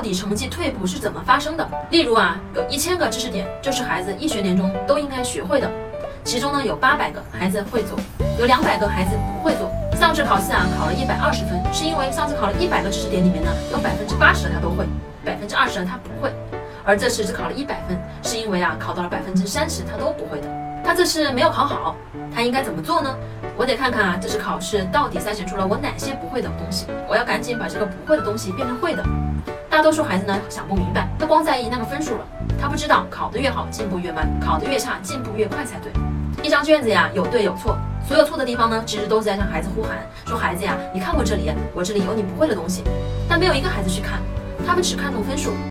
到底成绩退步是怎么发生的。例如啊，有一千个知识点，就是孩子一学年中都应该学会的，其中呢有八百个孩子会做，有两百个孩子不会做。上次考试啊考了一百二十分，是因为上次考了一百个知识点里面呢，有百分之八十的他都会，百分之二十的他不会。而这次只考了一百分，是因为啊考到了百分之三十他都不会的。他这次没有考好，他应该怎么做呢？我得看看啊，这次考试到底筛选出了我哪些不会的东西，我要赶紧把这个不会的东西变成会的。大多数孩子呢想不明白，他光在意那个分数了，他不知道考得越好进步越慢，考得越差进步越快才对。一张卷子呀有对有错，所有错的地方呢其实都是在向孩子呼喊，说孩子呀，你看过这里，我这里有你不会的东西，但没有一个孩子去看，他们只看重分数。